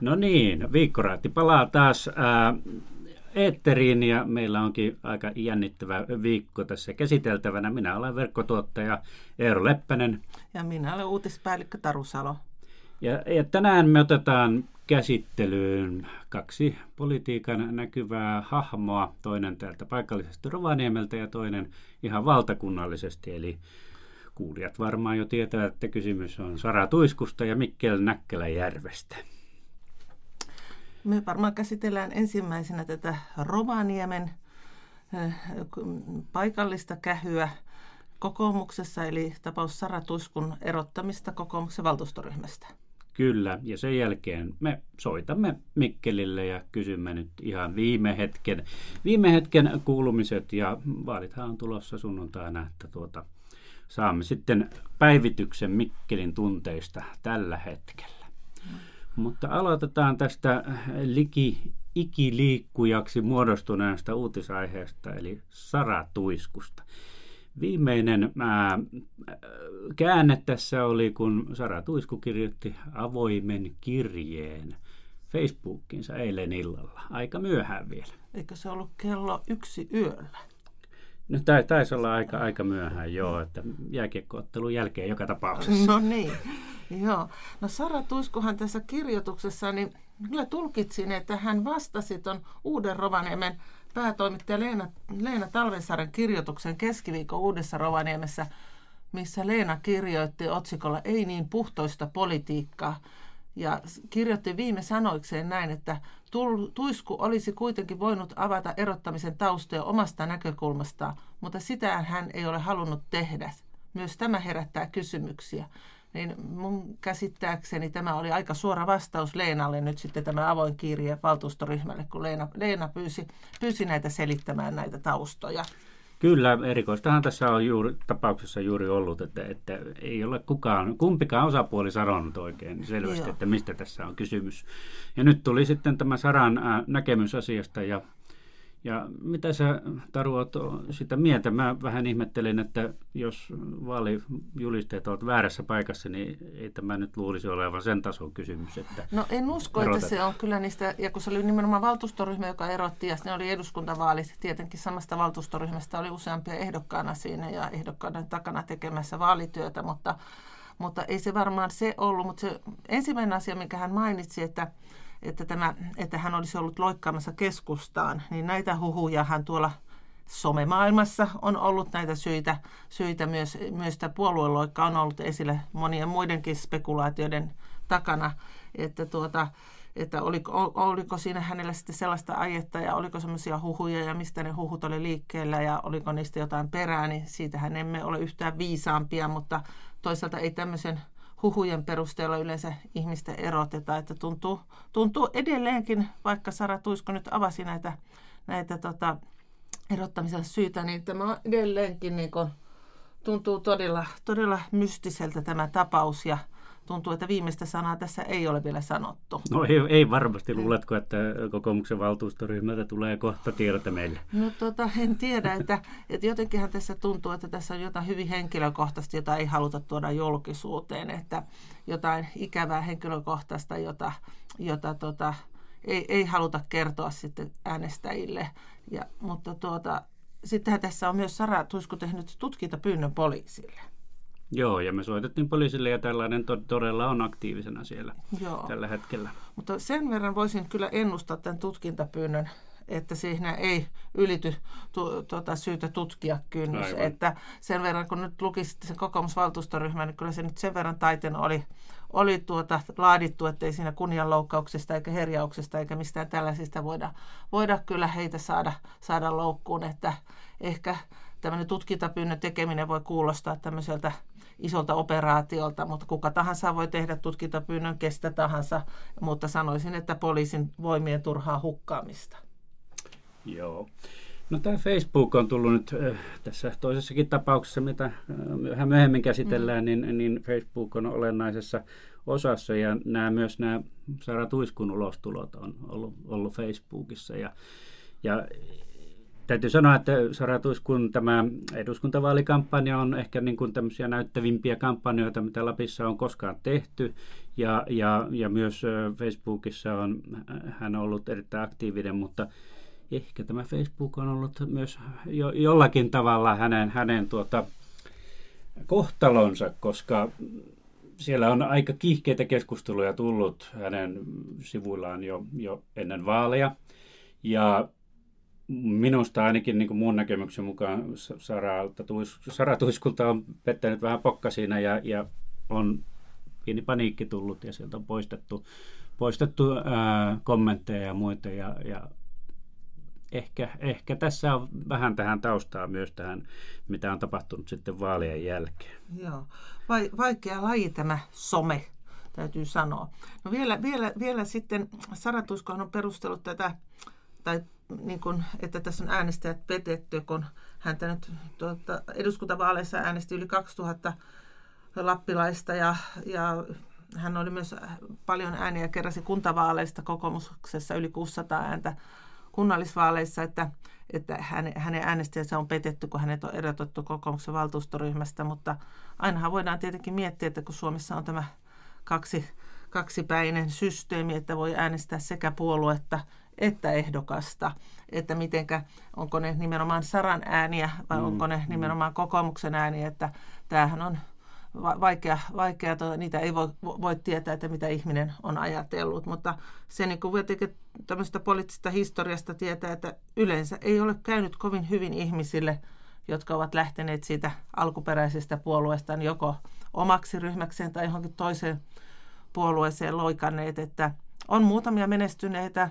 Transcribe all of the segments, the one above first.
No niin, viikkoraatti palaa taas ää, eetteriin ja meillä onkin aika jännittävä viikko tässä käsiteltävänä. Minä olen verkkotuottaja Eero Leppänen. Ja minä olen uutispäällikkö Taru Salo. Ja, ja tänään me otetaan käsittelyyn kaksi politiikan näkyvää hahmoa, toinen täältä paikallisesti Rovaniemeltä ja toinen ihan valtakunnallisesti, eli kuulijat varmaan jo tietävät, että kysymys on Sara Tuiskusta ja Mikkel Näkkäläjärvestä. Me varmaan käsitellään ensimmäisenä tätä Rovaniemen eh, paikallista kähyä kokoomuksessa, eli tapaus Sara Tuiskun erottamista kokoomuksen valtuustoryhmästä. Kyllä, ja sen jälkeen me soitamme Mikkelille ja kysymme nyt ihan viime hetken, viime hetken kuulumiset, ja vaalithan on tulossa sunnuntaina, että tuota, saamme sitten päivityksen Mikkelin tunteista tällä hetkellä. Mutta aloitetaan tästä liki, ikiliikkujaksi muodostuneesta uutisaiheesta, eli Sara Tuiskusta. Viimeinen ää, käänne tässä oli, kun Sara Tuisku kirjoitti avoimen kirjeen Facebookinsa eilen illalla. Aika myöhään vielä. Eikö se ollut kello yksi yöllä? No taisi olla aika, aika myöhään, joo, että jääkiekkoottelun jälkeen joka tapauksessa. No niin, joo. No Sara Tuiskuhan tässä kirjoituksessa, niin kyllä tulkitsin, että hän vastasi tuon Uuden Rovaniemen päätoimittaja Leena, Leena Talvensaaren kirjoituksen keskiviikko Uudessa Rovaniemessä, missä Leena kirjoitti otsikolla Ei niin puhtoista politiikkaa. Ja kirjoitti viime sanoikseen näin, että Tuisku olisi kuitenkin voinut avata erottamisen taustoja omasta näkökulmastaan, mutta sitä hän ei ole halunnut tehdä. Myös tämä herättää kysymyksiä niin mun käsittääkseni tämä oli aika suora vastaus Leenalle nyt sitten tämä avoin kirje valtuustoryhmälle, kun Leena, Leena pyysi, pyysi näitä selittämään näitä taustoja. Kyllä, erikoistahan tässä on juuri, tapauksessa juuri ollut, että, että ei ole kukaan, kumpikaan osapuoli sanonut oikein selvästi, Joo. että mistä tässä on kysymys. Ja nyt tuli sitten tämä Saran näkemys asiasta ja ja mitä sä, Taru, oot sitä mieltä? Mä vähän ihmettelin, että jos vaalijulisteet ovat väärässä paikassa, niin ei tämä nyt luulisi olevan sen tason kysymys. Että no en usko, erotetaan. että se on kyllä niistä, ja kun se oli nimenomaan valtuustoryhmä, joka erotti, ja ne oli eduskuntavaalit, tietenkin samasta valtuustoryhmästä oli useampia ehdokkaana siinä ja ehdokkaiden takana tekemässä vaalityötä, mutta, mutta ei se varmaan se ollut. Mutta se ensimmäinen asia, mikä hän mainitsi, että että, tämä, että hän olisi ollut loikkaamassa keskustaan, niin näitä huhujahan tuolla somemaailmassa on ollut näitä syitä, syitä myös, myös tämä puolueloikka on ollut esillä monien muidenkin spekulaatioiden takana, että, tuota, että oliko, oliko siinä hänellä sitten sellaista aietta ja oliko semmoisia huhuja ja mistä ne huhut oli liikkeellä ja oliko niistä jotain perää, niin siitähän emme ole yhtään viisaampia, mutta toisaalta ei tämmöisen huhujen perusteella yleensä ihmistä eroteta. Että tuntuu, tuntuu edelleenkin, vaikka Sara Tuisko nyt avasi näitä, näitä tota, erottamisen syitä, niin tämä on edelleenkin niin kuin, tuntuu todella, todella mystiseltä tämä tapaus ja tuntuu, että viimeistä sanaa tässä ei ole vielä sanottu. No ei, ei varmasti. Luuletko, että kokoomuksen valtuustoryhmältä tulee kohta tiedota meille? No tota, en tiedä, että, että jotenkinhan tässä tuntuu, että tässä on jotain hyvin henkilökohtaista, jota ei haluta tuoda julkisuuteen, että jotain ikävää henkilökohtaista, jota, jota tota, ei, ei haluta kertoa sitten äänestäjille. Ja, mutta tuota, sittenhän tässä on myös Sara Tuisku tehnyt tutkintapyynnön poliisille. Joo, ja me soitettiin poliisille ja tällainen to- todella on aktiivisena siellä Joo. tällä hetkellä. Mutta sen verran voisin kyllä ennustaa tämän tutkintapyynnön, että siinä ei ylity tu- tuota, syytä tutkia kynnys. Aivan. Että sen verran, kun nyt luki sen kokoomusvaltuustoryhmän, niin kyllä se nyt sen verran taiten oli, oli tuota, laadittu, ettei siinä kunnianloukkauksesta eikä herjauksesta eikä mistään tällaisista voida, voida kyllä heitä saada, saada loukkuun. Että ehkä tämmöinen tutkintapyynnön tekeminen voi kuulostaa tämmöiseltä isolta operaatiolta, mutta kuka tahansa voi tehdä tutkintapyynnön kestä tahansa, mutta sanoisin, että poliisin voimien turhaa hukkaamista. Joo. No tämä Facebook on tullut nyt äh, tässä toisessakin tapauksessa, mitä äh, vähän myöhemmin käsitellään, mm. niin, niin Facebook on olennaisessa osassa ja nämä, myös nämä Sara Tuiskun ulostulot on ollut, ollut Facebookissa ja, ja täytyy sanoa, että Saratus, kun tämä eduskuntavaalikampanja on ehkä niin kuin tämmöisiä näyttävimpiä kampanjoita, mitä Lapissa on koskaan tehty. Ja, ja, ja myös Facebookissa on hän on ollut erittäin aktiivinen, mutta ehkä tämä Facebook on ollut myös jo, jollakin tavalla hänen, hänen tuota, kohtalonsa, koska siellä on aika kiihkeitä keskusteluja tullut hänen sivuillaan jo, jo ennen vaaleja. Ja minusta ainakin niin kuin mun näkemyksen mukaan Saralta, Sara Tuiskulta on pettänyt vähän pokka siinä ja, ja on pieni paniikki tullut ja sieltä on poistettu, poistettu ää, kommentteja ja muita ja, ja ehkä, ehkä tässä on vähän tähän taustaa myös tähän, mitä on tapahtunut sitten vaalien jälkeen. Joo, Vai, vaikea laji tämä some, täytyy sanoa. No vielä, vielä, vielä sitten Sara Tuiskohan on perustellut tätä, tai niin kuin, että tässä on äänestäjät petetty, kun häntä nyt tuota, eduskuntavaaleissa äänesti yli 2000 lappilaista ja, ja hän oli myös paljon ääniä keräsi kuntavaaleista kokoomuksessa yli 600 ääntä kunnallisvaaleissa, että, että hänen, hänen äänestäjänsä on petetty, kun hänet on erotettu kokoomuksen valtuustoryhmästä, mutta ainahan voidaan tietenkin miettiä, että kun Suomessa on tämä kaksi, kaksipäinen systeemi, että voi äänestää sekä puoluetta että ehdokasta, että mitenkä, onko ne nimenomaan Saran ääniä vai mm, onko ne mm. nimenomaan kokoomuksen ääniä, että tämähän on vaikea, vaikea tuota, niitä ei voi, voi tietää, että mitä ihminen on ajatellut, mutta se niin kuin tämmöistä poliittisesta historiasta tietää, että yleensä ei ole käynyt kovin hyvin ihmisille, jotka ovat lähteneet siitä alkuperäisestä puolueestaan joko omaksi ryhmäkseen tai johonkin toiseen puolueeseen loikanneet, että on muutamia menestyneitä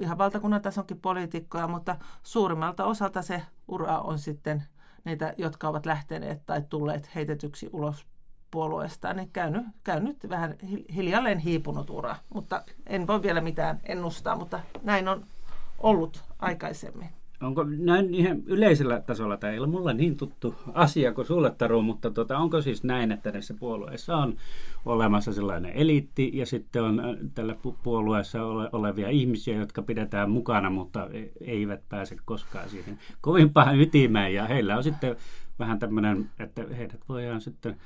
ihan valtakunnan tasonkin poliitikkoja, mutta suurimmalta osalta se ura on sitten niitä, jotka ovat lähteneet tai tulleet heitetyksi ulos puolueesta, niin käynyt, käynyt vähän hiljalleen hiipunut ura. Mutta en voi vielä mitään ennustaa, mutta näin on ollut aikaisemmin. Onko näin ihan yleisellä tasolla, tämä ei ole mulle niin tuttu asia kuin sulle Taru, mutta tuota, onko siis näin, että näissä puolueissa on olemassa sellainen eliitti ja sitten on äh, tällä puolueessa ole, olevia ihmisiä, jotka pidetään mukana, mutta e-, eivät pääse koskaan siihen kovimpaan ytimeen? Ja heillä on sitten vähän tämmöinen, että heidät voidaan sitten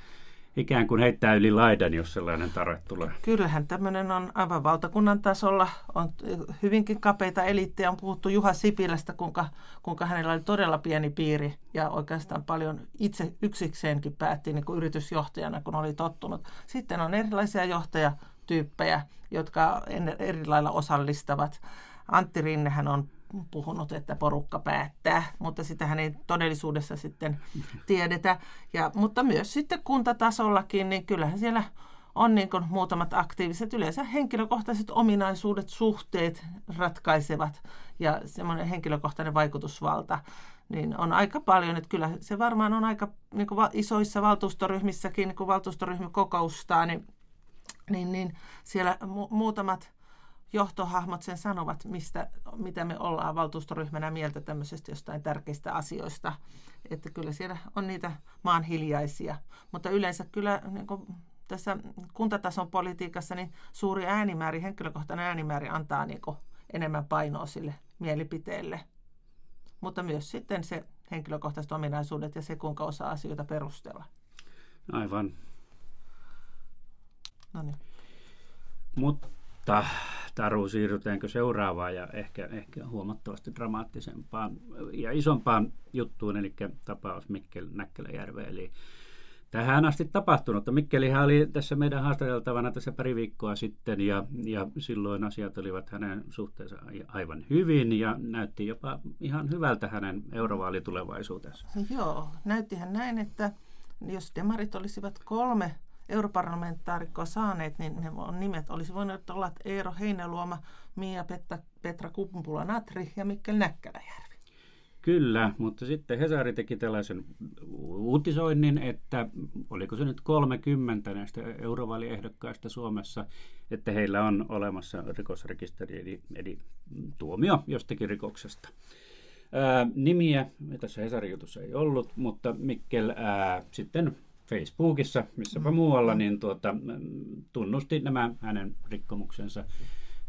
ikään kuin heittää yli laidan, jos sellainen tarve tulee. Kyllähän tämmöinen on aivan valtakunnan tasolla. On hyvinkin kapeita eliittejä. On puhuttu Juha Sipilästä, kuinka, kuinka hänellä oli todella pieni piiri ja oikeastaan paljon itse yksikseenkin päätti niin kuin yritysjohtajana, kun oli tottunut. Sitten on erilaisia johtajatyyppejä, jotka eri lailla osallistavat. Antti Rinnehän on puhunut, että porukka päättää, mutta sitähän ei todellisuudessa sitten tiedetä. Ja, mutta myös sitten kuntatasollakin, niin kyllähän siellä on niin kuin muutamat aktiiviset, yleensä henkilökohtaiset ominaisuudet, suhteet ratkaisevat ja semmoinen henkilökohtainen vaikutusvalta, niin on aika paljon, että kyllä se varmaan on aika niin kuin isoissa valtuustoryhmissäkin, niin kun valtuustoryhmä kokoustaa, niin, niin, niin siellä mu- muutamat johtohahmot sen sanovat, mistä, mitä me ollaan valtuustoryhmänä mieltä tämmöisestä jostain tärkeistä asioista. Että kyllä siellä on niitä maan hiljaisia. Mutta yleensä kyllä niin kuin tässä kuntatason politiikassa niin suuri äänimääri, henkilökohtainen äänimääri antaa niin kuin enemmän painoa sille mielipiteelle. Mutta myös sitten se henkilökohtaiset ominaisuudet ja se, kuinka osaa asioita perustella. Aivan. No niin. Mutta Taru, siirrytäänkö seuraavaan ja ehkä, ehkä huomattavasti dramaattisempaan ja isompaan juttuun, eli tapaus Mikkel Näkkäläjärve. Eli tähän asti tapahtunut. Mikkelihän oli tässä meidän haastateltavana tässä pari viikkoa sitten ja, ja silloin asiat olivat hänen suhteensa aivan hyvin ja näytti jopa ihan hyvältä hänen eurovaalitulevaisuutensa. Joo, näyttihän näin, että jos demarit olisivat kolme europarlamentaarikkoa saaneet, niin ne on nimet olisi voinut olla Eero Heineluoma, Mia Petra, Petra Kumpula-Natri ja Mikkel Näkkäläjärvi. Kyllä, mutta sitten Hesari teki tällaisen uutisoinnin, että oliko se nyt 30 näistä eurovaaliehdokkaista Suomessa, että heillä on olemassa rikosrekisteri eli, eli tuomio jostakin rikoksesta. Ää, nimiä tässä Hesarin jutussa ei ollut, mutta Mikkel ää, sitten Facebookissa, missäpä mm. muualla, niin tuota, tunnusti nämä hänen rikkomuksensa.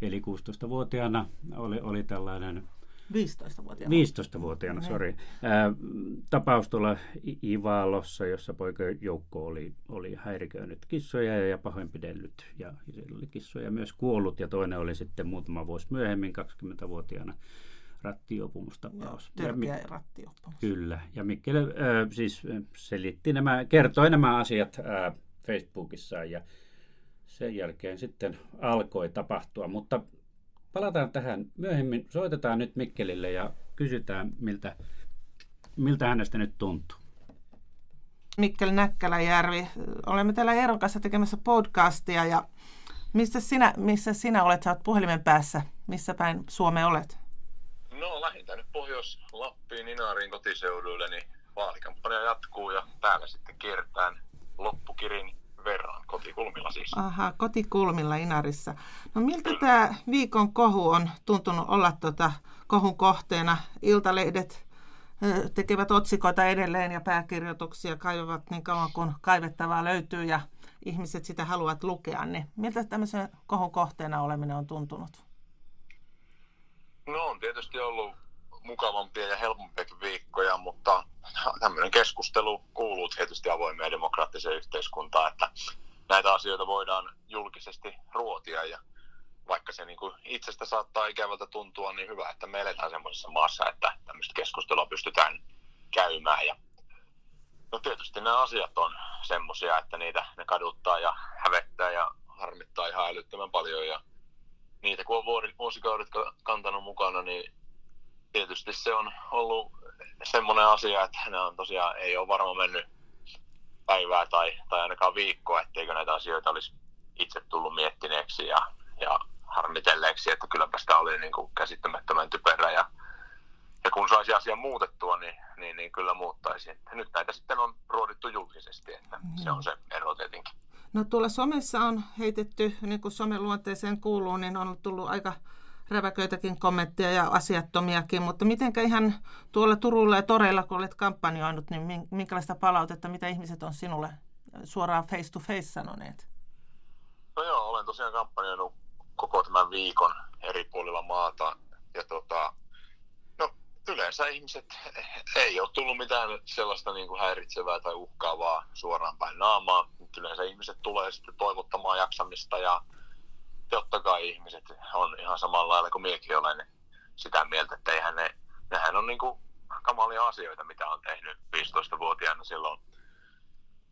Eli 16-vuotiaana oli, oli tällainen 15-vuotiaana. 15-vuotiaana, sori. Tapaus tuolla Ivalossa, jossa poikajoukko oli, oli häiriköinyt kissoja ja pahoinpidellyt. Ja siellä oli kissoja myös kuollut ja toinen oli sitten muutama vuosi myöhemmin, 20-vuotiaana rattiopumustapaus. Joo, törkeä ja, rattiopumus. Kyllä, ja Mikkele äh, siis selitti nämä, kertoi nämä asiat äh, Facebookissa ja sen jälkeen sitten alkoi tapahtua, mutta palataan tähän myöhemmin. Soitetaan nyt Mikkelille ja kysytään, miltä, miltä hänestä nyt tuntuu. Mikkel Näkkäläjärvi, olemme täällä Eeron kanssa tekemässä podcastia ja missä sinä, missä sinä olet? Sä olet puhelimen päässä. Missä päin Suome olet? No lähdin nyt Pohjois-Lappiin Inaariin kotiseuduille, niin vaalikampanja jatkuu ja täällä sitten kiertään loppukirin verran, kotikulmilla siis. Aha, kotikulmilla Inarissa. No miltä tämä viikon kohu on tuntunut olla tuota kohun kohteena? Iltalehdet tekevät otsikoita edelleen ja pääkirjoituksia kaivavat niin kauan kuin kaivettavaa löytyy ja ihmiset sitä haluavat lukea. Niin miltä tämmöisen kohun kohteena oleminen on tuntunut? No on tietysti ollut mukavampia ja helpompiakin viikkoja, mutta tämmöinen keskustelu kuuluu tietysti avoimeen demokraattiseen yhteiskuntaan, että näitä asioita voidaan julkisesti ruotia ja vaikka se niin kuin itsestä saattaa ikävältä tuntua, niin hyvä, että me eletään semmoisessa maassa, että tämmöistä keskustelua pystytään käymään. Ja no tietysti nämä asiat on semmoisia, että niitä ne kaduttaa ja hävettää ja harmittaa ihan älyttömän paljon. Ja niitä kun on vuosikaudet kantanut mukana, niin tietysti se on ollut semmoinen asia, että ne on tosiaan, ei ole varmaan mennyt päivää tai, tai ainakaan viikkoa, etteikö näitä asioita olisi itse tullut miettineeksi ja, ja harmitelleeksi, että kylläpä sitä oli niin kuin käsittämättömän typerä ja, ja kun saisi asian muutettua, niin, niin, niin kyllä muuttaisi. Nyt näitä sitten on ruodittu julkisesti, että mm. se on se ero tietenkin. No tuolla somessa on heitetty, niin kuin somen luonteeseen kuuluu, niin on tullut aika räväköitäkin kommentteja ja asiattomiakin, mutta mitenkä ihan tuolla Turulla ja Toreilla, kun olet kampanjoinut, niin minkälaista palautetta, mitä ihmiset on sinulle suoraan face to face sanoneet? No joo, olen tosiaan kampanjoinut koko tämän viikon eri puolilla maata ja tota, yleensä ihmiset ei ole tullut mitään sellaista niin kuin häiritsevää tai uhkaavaa suoraan päin naamaa. Yleensä ihmiset tulee sitten toivottamaan jaksamista ja totta kai ihmiset on ihan samalla lailla kuin minäkin olen sitä mieltä, että eihän ne, nehän on niin kuin kamalia asioita, mitä on tehnyt 15-vuotiaana silloin.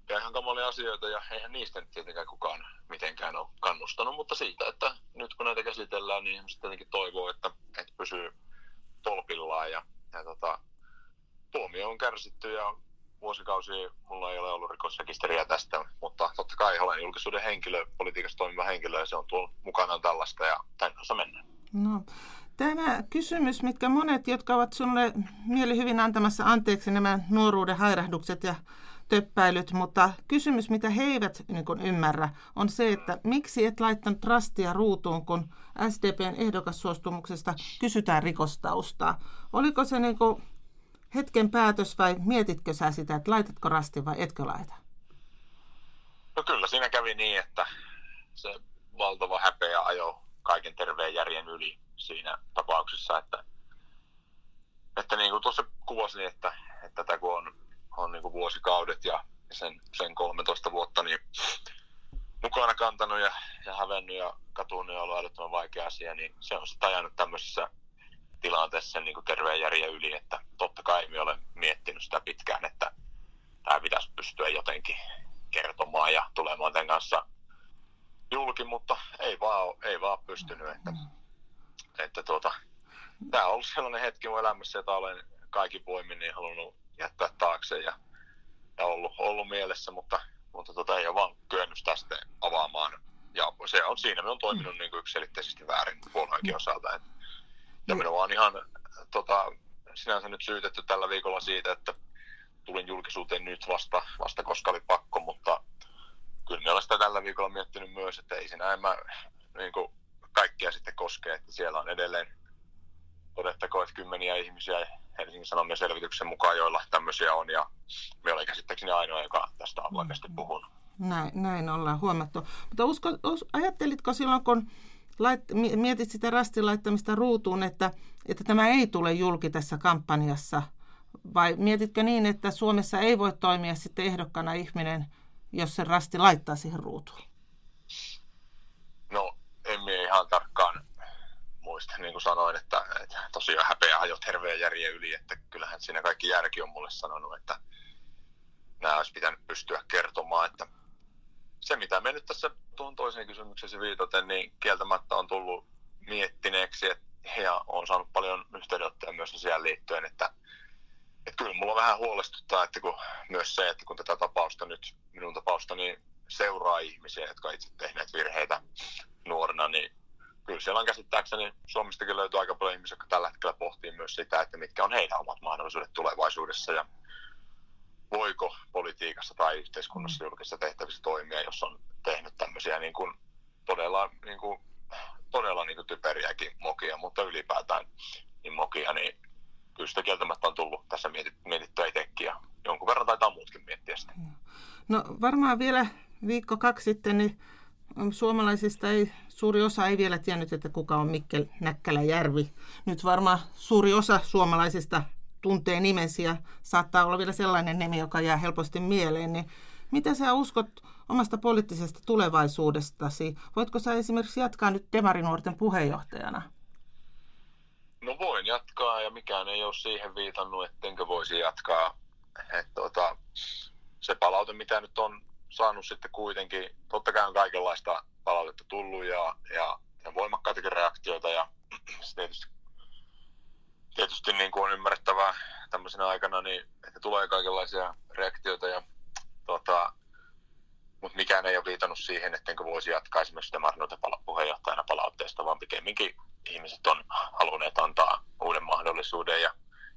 Ja ihan kamalia asioita ja eihän niistä nyt tietenkään kukaan mitenkään ole kannustanut, mutta siitä, että nyt kun näitä käsitellään, niin ihmiset tietenkin toivoo, että, että pysyy tolpillaan ja, ja tota, tuomio on kärsitty ja vuosikausia mulla ei ole ollut rikosrekisteriä tästä, mutta totta kai olen julkisuuden henkilö, politiikassa toimiva henkilö ja se on tuolla mukana tällaista ja tänne mennä. No, tämä kysymys, mitkä monet, jotka ovat sinulle mieli hyvin antamassa anteeksi nämä nuoruuden hairahdukset ja töppäilyt, mutta kysymys, mitä he eivät niin ymmärrä, on se, että miksi et laittanut rastia ruutuun, kun SDPn ehdokassuostumuksesta kysytään rikostaustaa. Oliko se niin kuin hetken päätös vai mietitkö sä sitä, että laitatko rasti vai etkö laita? No kyllä siinä kävi niin, että se valtava häpeä ajo kaiken terveen järjen yli siinä tapauksessa, että, että niin kuin tuossa kuvasin, että, että tätä kun on, on niin kuin vuosikaudet ja sen, sen 13 vuotta niin mukana kantanut ja, ja hävennyt ja katunut ja ollut älyttömän vaikea asia, niin se on sitten ajanut tämmöisessä tilanteessa niin kuin terveen järjen yli, että totta kai me olen miettinyt sitä pitkään, että tämä pitäisi pystyä jotenkin kertomaan ja tulemaan tämän kanssa julki, mutta ei vaan, ei vaan pystynyt. Että, että tuota, tämä on ollut sellainen hetki mun elämässä, jota olen kaikki voimin niin halunnut jättää taakse ja, ja ollut, ollut mielessä, mutta, mutta tota, ei ole vaan kyennyt sitten avaamaan. Ja se on siinä, me on toiminut niin yksiselitteisesti väärin puolueenkin osalta. Että ja minua on ihan tota, sinänsä nyt syytetty tällä viikolla siitä, että tulin julkisuuteen nyt vasta, vasta koska oli pakko, mutta kyllä minä olen sitä tällä viikolla miettinyt myös, että ei siinä mä niin kuin kaikkea sitten koskee, että siellä on edelleen todettakoon, että kymmeniä ihmisiä Helsingin Sanomien selvityksen mukaan, joilla tämmöisiä on, ja me olen käsittääkseni ainoa, joka tästä avoimesti puhunut. Näin, näin ollaan huomattu. Mutta usko, us, ajattelitko silloin, kun lait, mietit sitä rastin laittamista ruutuun, että, että tämä ei tule julki tässä kampanjassa? Vai mietitkö niin, että Suomessa ei voi toimia sitten ehdokkana ihminen, jos se rasti laittaa siihen ruutuun? No, en minä ihan tarkkaan muista, niin kuin sanoin, että, että tosiaan häpeä ajoi terveen järjen yli, että kyllähän siinä kaikki järki on mulle sanonut, että nämä olisi pitänyt pystyä kertomaan, että se mitä me nyt tässä tuon toiseen kysymykseen viitaten, niin kieltämättä on tullut miettineeksi, että ja on saanut paljon yhteydenottoja myös asiaan liittyen, että, että kyllä mulla vähän huolestuttaa, että kun, myös se, että kun tätä tapausta nyt, minun tapausta, niin seuraa ihmisiä, jotka itse tehneet virheitä nuorena, niin kyllä siellä on käsittääkseni Suomestakin löytyy aika paljon ihmisiä, jotka tällä hetkellä pohtii myös sitä, että mitkä on heidän omat mahdollisuudet tulevaisuudessa. Ja voiko politiikassa tai yhteiskunnassa mm. julkisissa tehtävissä toimia, jos on tehnyt tämmöisiä niin kuin todella, niin kuin, todella niin kuin typeriäkin mokia, mutta ylipäätään niin mokia, niin kyllä sitä kieltämättä on tullut tässä mietittyä itsekin ja jonkun verran taitaa muutkin miettiä sitä. No varmaan vielä viikko kaksi sitten, niin suomalaisista ei, suuri osa ei vielä tiennyt, että kuka on Mikkel Näkkäläjärvi. Nyt varmaan suuri osa suomalaisista tuntee nimesi ja saattaa olla vielä sellainen nimi, joka jää helposti mieleen, niin mitä sä uskot omasta poliittisesta tulevaisuudestasi? Voitko sä esimerkiksi jatkaa nyt Demarinuorten puheenjohtajana? No voin jatkaa ja mikään ei ole siihen viitannut, ettenkö voisi jatkaa. Et, tota, se palaute, mitä nyt on saanut sitten kuitenkin, totta kai on kaikenlaista palautetta tullut ja, ja, ja voimakkaitakin reaktioita ja tietysti tietysti niin kuin on ymmärrettävää tämmöisenä aikana, niin että tulee kaikenlaisia reaktioita, ja, tota, mutta mikään ei ole viitannut siihen, ettenkö voisi jatkaa esimerkiksi Marnota puheenjohtajana palautteesta, vaan pikemminkin ihmiset on halunneet antaa uuden mahdollisuuden ja,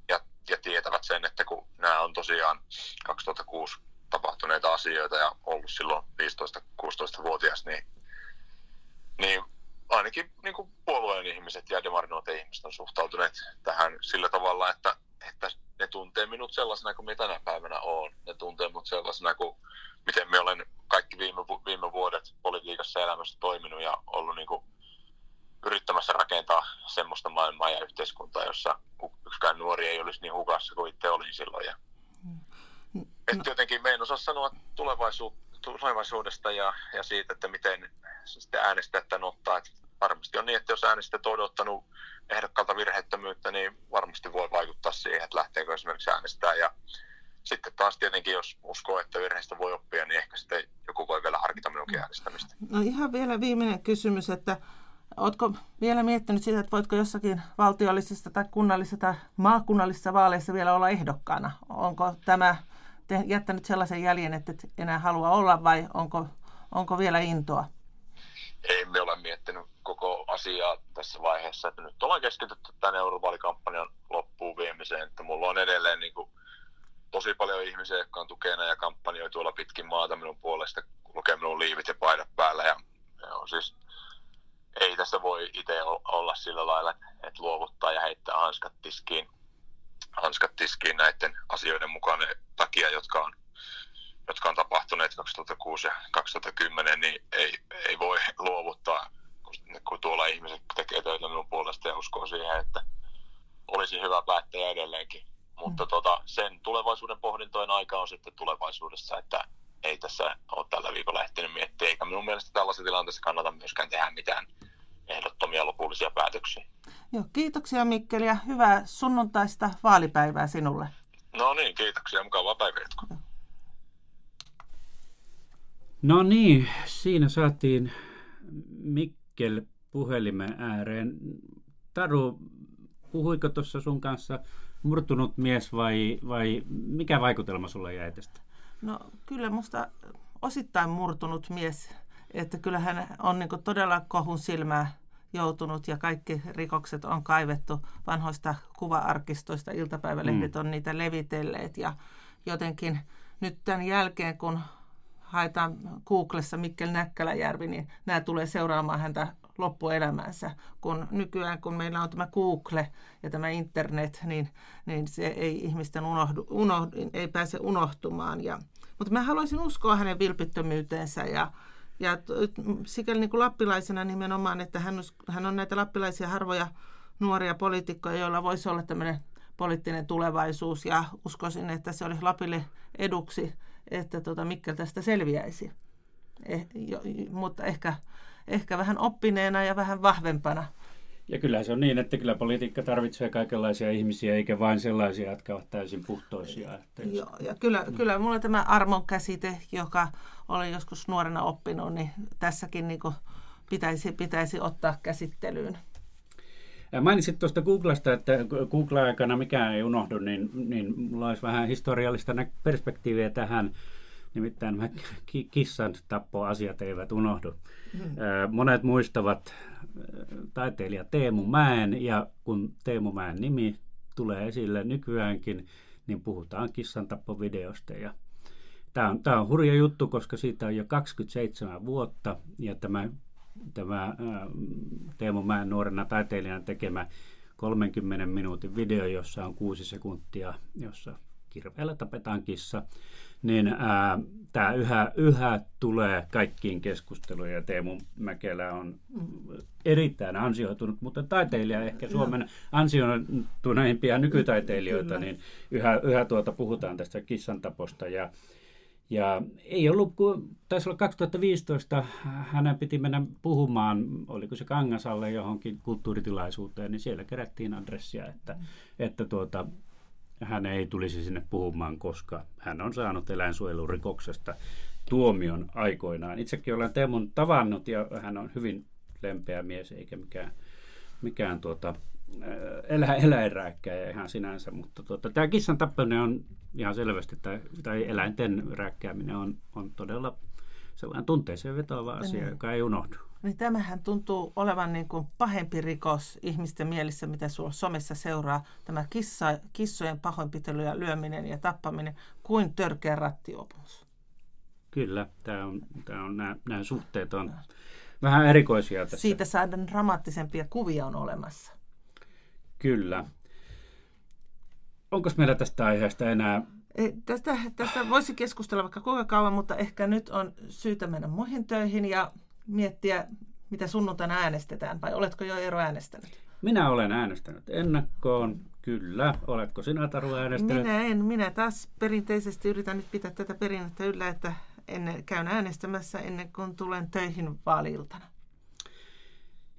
ja, ja tietävät sen, että kun nämä on tosiaan 2006 tapahtuneita asioita ja ollut silloin 15-16-vuotias, niin, niin ainakin niin kuin puolueen ihmiset ja demarinoiden ihmiset on suhtautuneet tähän sillä tavalla, että, että ne tuntee minut sellaisena kuin mitä tänä päivänä on. Ne tuntee minut sellaisena kuin miten me olen kaikki viime, viime vuodet politiikassa ja elämässä toiminut ja ollut niin kuin yrittämässä rakentaa semmoista maailmaa ja yhteiskuntaa, jossa yksikään nuori ei olisi niin hukassa kuin itse olin silloin. Ja, mm. että jotenkin me en osaa sanoa tulevaisuutta tulevaisuudesta ja, ja siitä, että miten sitten äänestäjät tämän ottaa. Että varmasti on niin, että jos äänestäjät on odottanut ehdokkaalta virheettömyyttä, niin varmasti voi vaikuttaa siihen, että lähteekö esimerkiksi äänestää. Ja sitten taas tietenkin, jos uskoo, että virheistä voi oppia, niin ehkä sitten joku voi vielä harkita minunkin äänestämistä. No ihan vielä viimeinen kysymys, että Oletko vielä miettinyt sitä, että voitko jossakin valtiollisessa tai kunnallisessa tai maakunnallisessa vaaleissa vielä olla ehdokkaana? Onko tämä te, jättänyt sellaisen jäljen, että et enää halua olla vai onko, onko vielä intoa? Ei me ole miettinyt koko asiaa tässä vaiheessa, että nyt ollaan keskitytty tämän eurovaalikampanjan loppuun viemiseen, että mulla on edelleen niin kuin, tosi paljon ihmisiä, jotka on tukena ja kampanjoi tuolla pitkin maata minun puolesta, lukee minun liivit ja paidat päällä ja, ja on siis ei tässä voi itse olla sillä lailla, että luovuttaa ja heittää hanskat tiskiin hanskat tiskiin näiden asioiden mukaan takia, jotka on, jotka on tapahtuneet 2006 ja 2010, niin ei, ei voi luovuttaa, kun tuolla ihmiset tekee töitä minun puolesta ja uskoo siihen, että olisi hyvä päättäjä edelleenkin. Mutta mm. tota, sen tulevaisuuden pohdintojen aika on sitten tulevaisuudessa, että ei tässä ole tällä viikolla ehtinyt miettiä, eikä minun mielestä tällaisessa tilanteessa kannata myöskään tehdä mitään ehdottomia lopullisia päätöksiä. Joo, kiitoksia Mikkeli ja hyvää sunnuntaista vaalipäivää sinulle. No niin, kiitoksia. Mukavaa päivänjatkoa. No niin, siinä saatiin Mikkel puhelimen ääreen. Taru, puhuiko tuossa sun kanssa murtunut mies vai, vai mikä vaikutelma sulle jäi tästä? No kyllä musta osittain murtunut mies että kyllähän on niin todella kohun silmää joutunut ja kaikki rikokset on kaivettu vanhoista kuva-arkistoista. Iltapäivälehdet mm. on niitä levitelleet ja jotenkin nyt tämän jälkeen, kun haetaan Googlessa Mikkel Näkkäläjärvi, niin nämä tulee seuraamaan häntä loppuelämänsä. Kun nykyään, kun meillä on tämä Google ja tämä internet, niin, niin se ei ihmisten unohdu, unohdu, ei pääse unohtumaan. Ja, mutta mä haluaisin uskoa hänen vilpittömyyteensä ja Ja sikäli niin kuin lappilaisena nimenomaan, että hän on, hän on näitä lappilaisia harvoja nuoria poliitikkoja, joilla voisi olla tämmöinen poliittinen tulevaisuus ja uskoisin, että se olisi Lapille eduksi, että tota Mikkel tästä selviäisi. Eh, jo, mutta ehkä, ehkä vähän oppineena ja vähän vahvempana. Ja kyllä se on niin, että kyllä politiikka tarvitsee kaikenlaisia ihmisiä, eikä vain sellaisia, jotka ovat täysin puhtoisia. Että jos... Joo, ja kyllä, mm. kyllä mulla tämä armon käsite, joka olen joskus nuorena oppinut, niin tässäkin niin pitäisi, pitäisi ottaa käsittelyyn. Mainitsit tuosta Googlesta, että Google-aikana mikään ei unohdu, niin, niin mulla olisi vähän historiallista perspektiiviä tähän. Nimittäin nämä kissan tappoasiat eivät unohdu. Mm. Monet muistavat taiteilija Teemu Mäen, ja kun Teemu Mäen nimi tulee esille nykyäänkin, niin puhutaan kissan tappovideosta. Ja tämä on, tämä on hurja juttu, koska siitä on jo 27 vuotta, ja tämä tämä Teemu Mäen nuorena taiteilijana tekemä 30 minuutin video, jossa on kuusi sekuntia, jossa kirveellä tapetaan kissa, niin ää, tämä yhä, yhä tulee kaikkiin keskusteluihin ja Teemu Mäkelä on erittäin ansioitunut, mutta taiteilija ehkä Suomen ansioituneimpia nykytaiteilijoita, niin yhä, yhä tuota puhutaan tästä kissan taposta. Ja ja ei ollut, kun taisi olla 2015, hänen piti mennä puhumaan, oliko se Kangasalle johonkin kulttuuritilaisuuteen, niin siellä kerättiin adressia, että, mm. että tuota, hän ei tulisi sinne puhumaan, koska hän on saanut eläinsuojelurikoksesta tuomion aikoinaan. Itsekin olen Teemun tavannut ja hän on hyvin lempeä mies eikä mikään, mikään tuota, elä, eläinrääkkäjä ihan sinänsä, mutta tuota, tämä kissan tappaminen on ihan selvästi, tai, tai eläinten rääkkääminen on, on todella sellainen tunteeseen vetoava asia, niin. joka ei unohdu. Niin tämähän tuntuu olevan niin kuin pahempi rikos ihmisten mielissä, mitä sulla somessa seuraa, tämä kissa, kissojen pahoinpitely ja lyöminen ja tappaminen, kuin törkeä rattiopumus. Kyllä, tämä on, tämä on, nämä, nämä suhteet on vähän erikoisia tässä. Siitä saadaan dramaattisempia kuvia on olemassa. Kyllä. Onko meillä tästä aiheesta enää? Tästä, tästä voisi keskustella vaikka kuinka kauan, mutta ehkä nyt on syytä mennä muihin töihin ja miettiä, mitä sunnuntaina äänestetään, vai oletko jo ero äänestänyt? Minä olen äänestänyt ennakkoon, kyllä. Oletko sinä Taru äänestänyt? Minä en. Minä taas perinteisesti yritän nyt pitää tätä perinnettä yllä, että ennen, käyn äänestämässä ennen kuin tulen töihin vaaliiltana.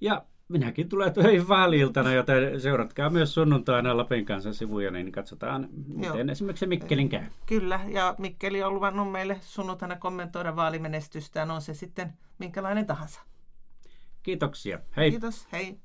Ja minäkin tulen töihin vaaliiltana, joten seuratkaa myös sunnuntaina Lapin kanssa sivuja, niin katsotaan, miten Joo. esimerkiksi Mikkelin käy. Kyllä, ja Mikkeli on luvannut meille sunnuntaina kommentoida vaalimenestystään, on se sitten minkälainen tahansa. Kiitoksia. Hei. Kiitos, hei.